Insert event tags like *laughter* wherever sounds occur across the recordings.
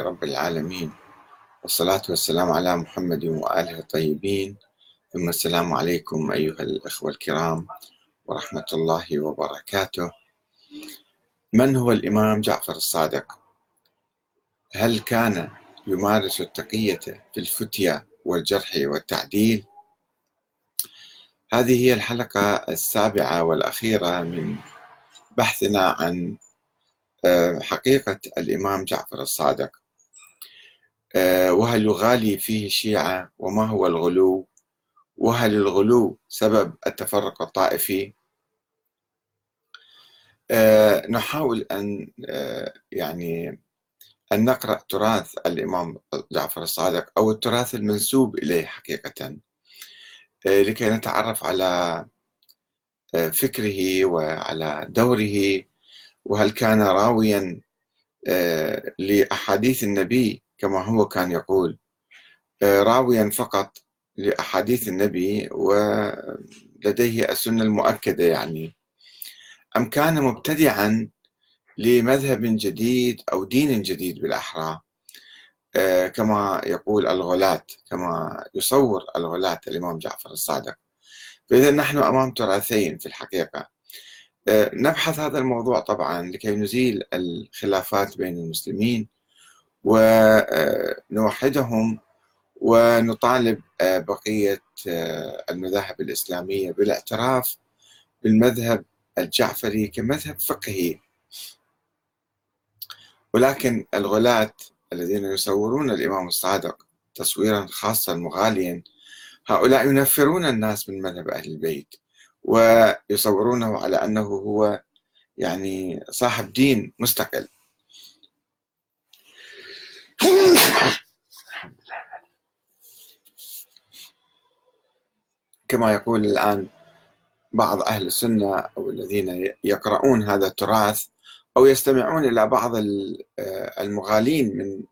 رب العالمين والصلاة والسلام على محمد وآله الطيبين ثم السلام عليكم أيها الأخوة الكرام ورحمة الله وبركاته من هو الإمام جعفر الصادق؟ هل كان يمارس التقية في الفتية والجرح والتعديل؟ هذه هي الحلقة السابعة والأخيرة من بحثنا عن آه، حقيقة الإمام جعفر الصادق وهل يغالي فيه الشيعة وما هو الغلو؟ وهل الغلو سبب التفرق الطائفي؟ آه، نحاول أن يعني أن نقرأ تراث الإمام جعفر الصادق أو التراث المنسوب إليه حقيقة. لكي نتعرف على فكره وعلى دوره. وهل كان راويا آه، لأحاديث النبي كما هو كان يقول آه، راويا فقط لأحاديث النبي ولديه السنة المؤكدة يعني. أم كان مبتدعا لمذهب جديد أو دين جديد بالأحرى؟ آه، كما يقول الغلاة كما يصور الغلاة الإمام جعفر الصادق. فإذا نحن أمام تراثين في الحقيقة. آه، نبحث هذا الموضوع طبعا لكي نزيل الخلافات بين المسلمين ونوحدهم ونطالب آه، بقية آه، المذاهب الإسلامية بالاعتراف بالمذهب الجعفري كمذهب فقهي. ولكن الغلاة الذين يصورون الإمام الصادق تصويرا خاصا مغاليا هؤلاء ينفرون الناس من مذهب أهل البيت ويصورونه على أنه هو يعني صاحب دين مستقل. كما يقول الآن بعض أهل السنة أو الذين يقرؤون هذا التراث أو يستمعون إلى بعض المغالين من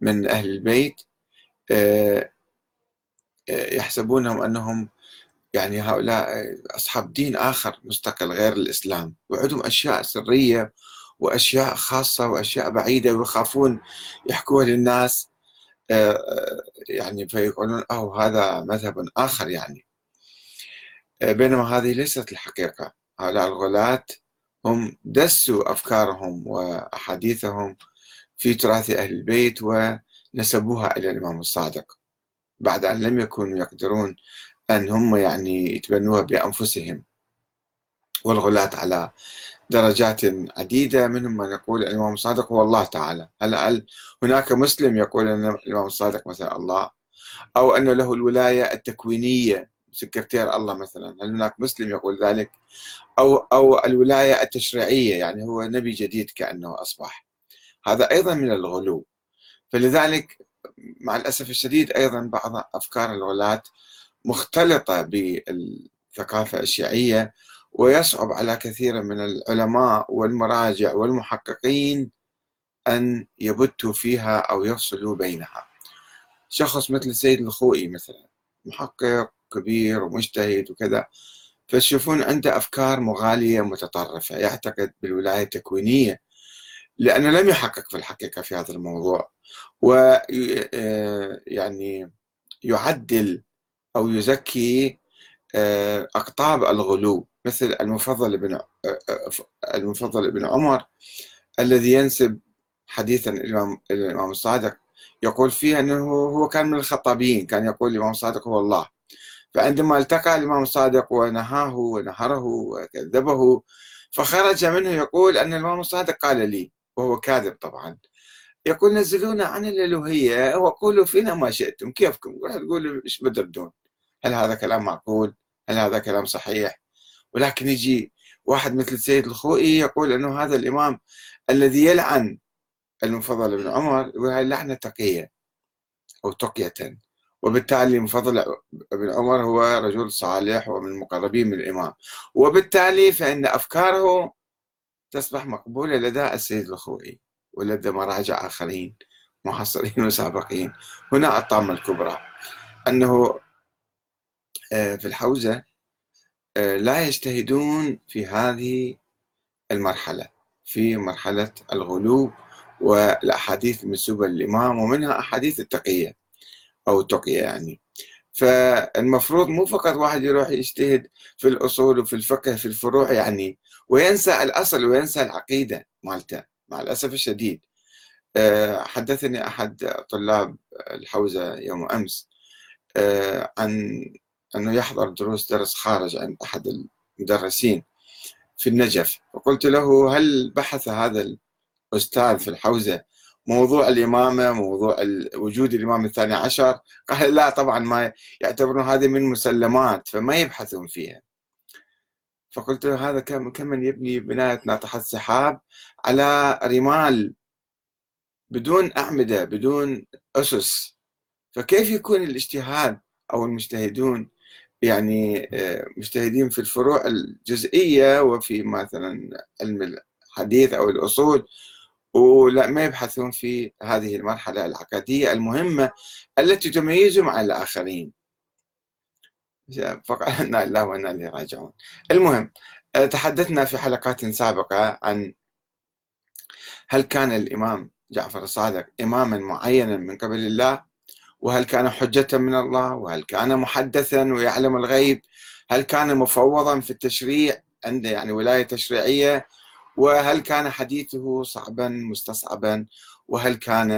من أهل البيت آه، آه، يحسبونهم أنهم يعني هؤلاء أصحاب دين آخر مستقل غير الإسلام وعندهم أشياء سرية وأشياء خاصة وأشياء بعيدة ويخافون يحكوها للناس آه، آه، يعني فيقولون أو هذا مذهب آخر يعني. آه، بينما هذه ليست الحقيقة. هؤلاء الغلاة هم دسوا أفكارهم وأحاديثهم في تراث أهل البيت ونسبوها إلى الإمام الصادق بعد أن لم يكونوا يقدرون أن هم يعني يتبنوها بأنفسهم. والغلاة على درجات عديدة منهم من يقول الإمام الصادق هو الله تعالى. هل هناك مسلم يقول أن الإمام الصادق مثلا الله؟ أو أن له الولاية التكوينية سكرتير الله مثلا. هل هناك مسلم يقول ذلك؟ أو أو الولاية التشريعية يعني هو نبي جديد كأنه أصبح. هذا أيضا من الغلو. فلذلك مع الأسف الشديد أيضا بعض أفكار الغلاة مختلطة بالثقافة الشيعية ويصعب على كثير من العلماء والمراجع والمحققين أن يبتوا فيها أو يفصلوا بينها. شخص مثل السيد الخوئي مثلا محقق كبير ومجتهد وكذا فتشوفون عنده أفكار مغالية متطرفة يعتقد بالولاية التكوينية لأنه لم يحقق في الحقيقة في هذا الموضوع. ويعني يعدل أو يزكي آه، أقطاب الغلو مثل المفضل بن آه، آه، المفضل بن عمر الذي ينسب حديثا الإمام الإمام الصادق يقول فيه أنه هو كان من الخطابيين كان يقول الإمام الصادق هو الله. فعندما التقى الإمام الصادق ونهاه ونهره وكذبه فخرج منه يقول أن الإمام الصادق قال لي وهو كاذب طبعا يقول نزلونا عن الألوهية وقولوا فينا ما شئتم كيفكم؟ تقولوا إيش بدردون هل هذا كلام معقول؟ هل هذا كلام صحيح؟ ولكن يجي واحد مثل السيد الخوئي يقول إنه هذا الإمام الذي يلعن المفضل بن عمر يقول هاي لعنه تقية أو تقية. وبالتالي المفضل بن عمر هو رجل صالح ومن المقربين من الإمام. وبالتالي فإن أفكاره تصبح مقبولة لدى السيد الخوئي ولدى مراجع آخرين محصلين وسابقين هنا الطامة الكبرى. آه، في الحوزة آه، لا يجتهدون في هذه المرحلة في مرحلة الغلو والأحاديث المنسوبة للإمام ومنها أحاديث التقية أو التقية يعني. فالمفروض مو فقط واحد يروح يجتهد في الأصول وفي الفقه في الفروع يعني وينسى الأصل وينسى العقيدة مالته مع الأسف الشديد. آه، حدثني أحد طلاب الحوزة يوم أمس آه، عن أنه يحضر دروس درس خارج عند أحد المدرسين في النجف. فقلت له هل بحث هذا الأستاذ في الحوزة موضوع الإمامة موضوع وجود الإمام الثاني عشر؟ قال لا طبعا ما يعتبرون هذه من مسلمات فما يبحثون فيها. فقلت له هذا كمن يبني بناية ناطحة سحاب على رمال بدون أعمدة بدون أسس؟ فكيف يكون الاجتهاد أو المجتهدون يعني آه، مجتهدين في الفروع الجزئية وفي مثلا علم الحديث أو الأصول ولا ما يبحثون في هذه المرحلة العقدية المهمة التي تميزهم عن الآخرين. فقط *laughs* أنا الله وأنا إليه راجعون. المهم آه، تحدثنا في حلقات سابقة عن هل كان الإمام جعفر الصادق إماما معينا من قبل الله؟ وهل كان حجة من الله؟ وهل كان محدثا ويعلم الغيب؟ هل كان مفوضا في التشريع؟ عنده يعني ولاية تشريعية. وهل كان حديثه صعبا مستصعبا؟ وهل كان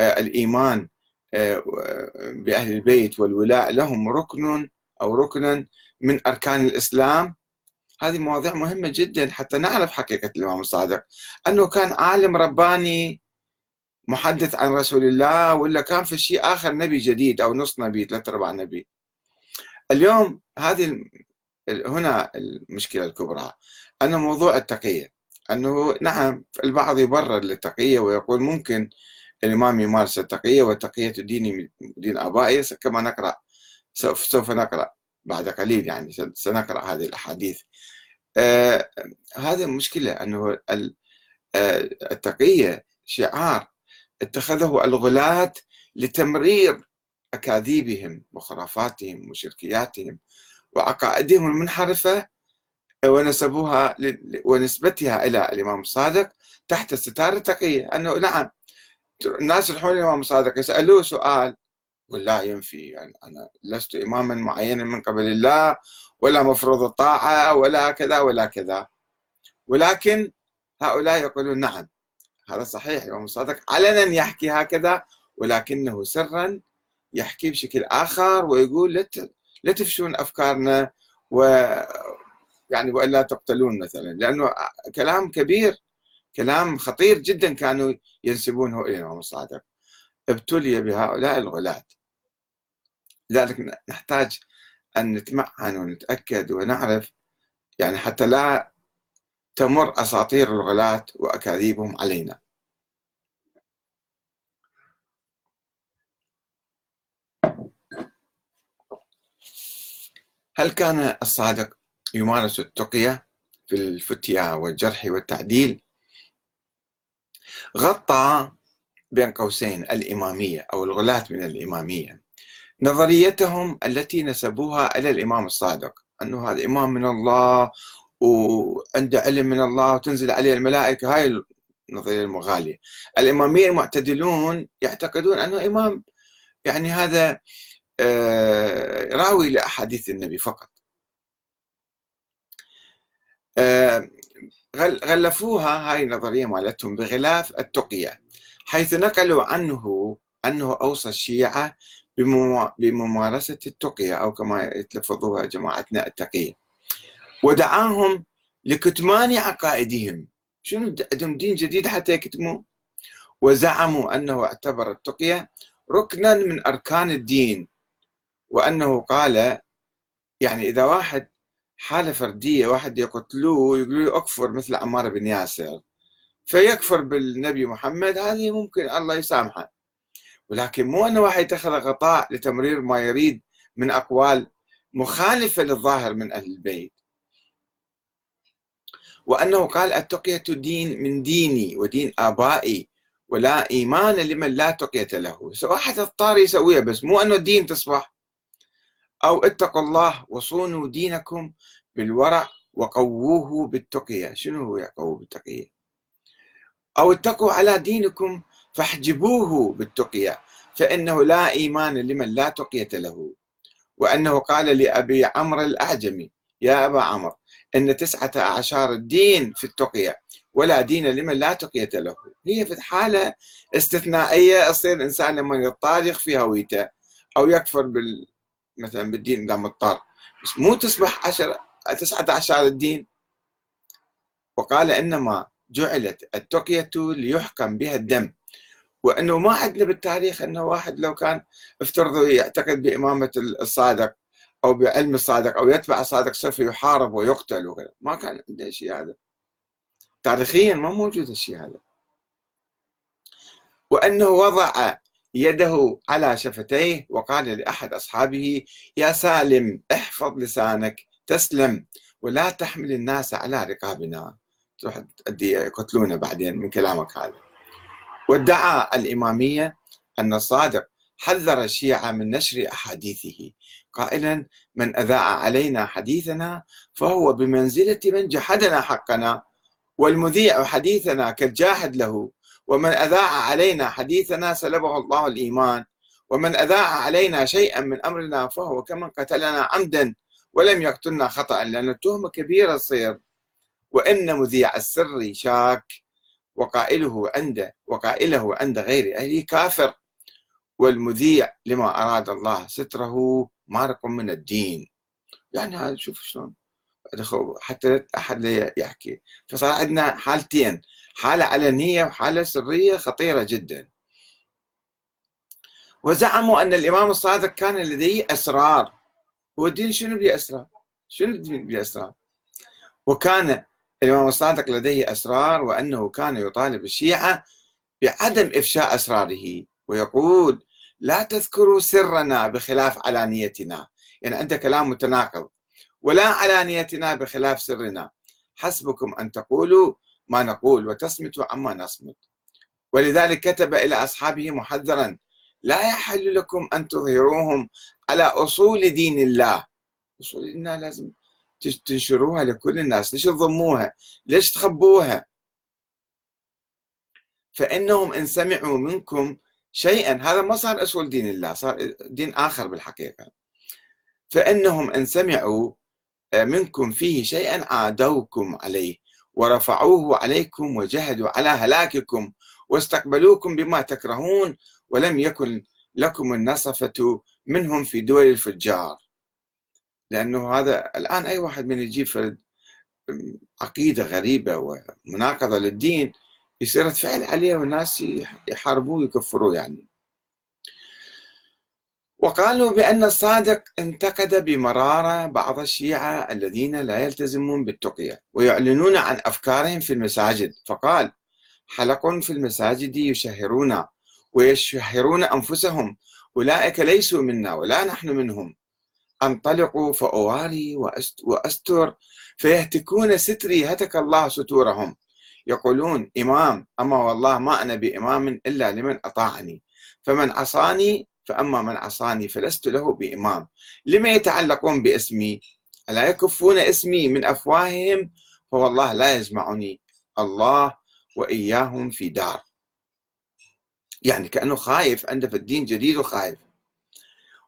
آه، الإيمان آه، بأهل البيت والولاء لهم ركن أو ركنا من أركان الإسلام؟ هذه مواضيع مهمة جدا حتى نعرف حقيقة الإمام الصادق. أنه كان عالم رباني محدث عن رسول الله ولا كان في شيء آخر نبي جديد أو نص نبي ثلاثة أرباع نبي. اليوم هذه هنا المشكلة الكبرى أن موضوع التقية. أنه نعم البعض يبرر للتقية ويقول ممكن الإمام يمارس التقية والتقية ديني دين آبائي كما نقرأ سوف, سوف نقرأ بعد قليل يعني سنقرأ هذه الأحاديث. آه هذه المشكلة أنه آه، التقية شعار اتخذه الغلاة لتمرير أكاذيبهم وخرافاتهم وشركياتهم وعقائدهم المنحرفة ونسبوها ونسبتها إلى الإمام الصادق تحت ستار التقية. أنه نعم الناس يروحون الإمام الصادق يسألوه سؤال ولا ينفي يعني أنا لست إماما معينا من قبل الله ولا مفروض الطاعة ولا كذا ولا كذا. ولكن هؤلاء يقولون نعم هذا صحيح الإمام الصادق علنا يحكي هكذا ولكنه سرا يحكي بشكل آخر ويقول لا تفشون أفكارنا و يعني والا تقتلون مثلا لأنه كلام كبير كلام خطير جدا كانوا ينسبونه إلى الامام الصادق ابتلي بهؤلاء الغلاة. لذلك نحتاج أن نتمعن ونتأكد ونعرف يعني حتى لا تمر أساطير الغلاة وأكاذيبهم علينا. هل كان الصادق يمارس التقية في الفتية والجرح والتعديل؟ غطى بين قوسين الإمامية أو الغلاة من الإمامية. نظريتهم التي نسبوها إلى الإمام الصادق أنه هذا إمام من الله وعنده علم من الله وتنزل عليه الملائكة هاي النظرية المغالية. الإمامية المعتدلون يعتقدون أنه إمام يعني هذا آه، راوي لأحاديث النبي فقط. آه، غلفوها هاي النظرية مالتهم بغلاف التقية حيث نقلوا عنه أنه أوصى الشيعة بممارسة التقية أو كما يتلفظوها جماعتنا التقية. ودعاهم لكتمان عقائدهم. شنو عندهم دين جديد حتى يكتموه؟ وزعموا أنه اعتبر التقية ركنا من أركان الدين. وأنه قال يعني إذا واحد حالة فردية واحد يقتلوه يقولوا له أكفر مثل عمار بن ياسر فيكفر بالنبي محمد هذه ممكن الله يسامحه. ولكن مو أن واحد يتخذ غطاء لتمرير ما يريد من أقوال مخالفة للظاهر من أهل البيت. وأنه قال التقية دين من ديني ودين آبائي ولا إيمان لمن لا تقية له. واحد اضطر يسويها بس مو أنه الدين تصبح. أو اتقوا الله وصونوا دينكم بالورع وقووه بالتقية. شنو هو يقوه بالتقية؟ أو اتقوا على دينكم فاحجبوه بالتقية. فإنه لا إيمان لمن لا تقية له. وأنه قال لأبي عمرو الأعجمي يا أبا عمرو إن تسعة أعشار الدين في التقية ولا دين لمن لا تقية له. هي في حالة استثنائية يصير الإنسان لما يطارخ في هويته أو يكفر بال مثلا بالدين إذا مضطر بس مو تصبح عشر تسعة عشر الدين. وقال إنما جعلت التقية ليحكم بها الدم. وإنه ما عندنا بالتاريخ إنه واحد لو كان افترضوا يعتقد بإمامة الصادق أو بعلم الصادق أو يتبع الصادق سوف يحارب ويقتل وغيره. ما كان عنده شيء هذا. تاريخيا ما موجود الشيء هذا. وأنه وضع يده على شفتيه وقال لأحد أصحابه يا سالم احفظ لسانك تسلم ولا تحمل الناس على رقابنا. تروح تؤدي يقتلونه بعدين من كلامك هذا. وادعى الإمامية أن الصادق حذر الشيعة من نشر أحاديثه. قائلا من أذاع علينا حديثنا فهو بمنزلة من جحدنا حقنا والمذيع حديثنا كالجاحد له ومن أذاع علينا حديثنا سلبه الله الإيمان ومن أذاع علينا شيئا من أمرنا فهو كمن قتلنا عمدا ولم يقتلنا خطأ لأن التهمة كبيرة تصير وإن مذيع السر شاك وقائله عند وقائله عند غير أهله كافر والمذيع لما أراد الله ستره مارق من الدين. يعني هذا شوف شلون. حتى لا يحكي. فصار عندنا حالتين حالة علنية وحالة سرية خطيرة جدا. وزعموا أن الإمام الصادق كان لديه أسرار. هو الدين شنو بأسرار شنو الدين بأسرار وكان الإمام الصادق لديه أسرار وأنه كان يطالب الشيعة بعدم إفشاء أسراره. ويقول لا تذكروا سرنا بخلاف علانيتنا. يعني عنده كلام متناقض. ولا علانيتنا بخلاف سرنا. حسبكم أن تقولوا ما نقول وتصمتوا عما نصمت. ولذلك كتب إلى أصحابه محذرا. لا يحل لكم أن تظهروهم على أصول دين الله. أصول دين الله لازم تنشروها لكل الناس. ليش تضموها؟ ليش تخبوها؟ فإنهم إن سمعوا منكم شيئا. هذا ما صار أصول دين الله صار دين آخر بالحقيقة. فإنهم إن سمعوا منكم فيه شيئا عادوكم عليه ورفعوه عليكم وجهدوا على هلاككم واستقبلوكم بما تكرهون ولم يكن لكم النصفة منهم في دول الفجار. لأنه هذا الآن أي واحد من يجيب فرد عقيدة غريبة ومناقضة للدين يصير فعل عليه والناس يحاربوه ويكفروه يعني. وقالوا بأن الصادق انتقد بمرارة بعض الشيعة الذين لا يلتزمون بالتقية ويعلنون عن أفكارهم في المساجد. فقال حلق في المساجد يشهرون ويشهرون أنفسهم أولئك ليسوا منا ولا نحن منهم. أنطلقوا فأواري وأستر فيهتكون ستري هتك الله ستورهم. يقولون إمام أما والله ما أنا بإمام إلا لمن أطاعني. فمن عصاني فأما من عصاني فلست له بإمام. لما يتعلقون باسمي؟ ألا يكفون اسمي من أفواههم؟ فوالله لا يجمعني الله وإياهم في دار. يعني كأنه خايف عنده في الدين جديد وخايف.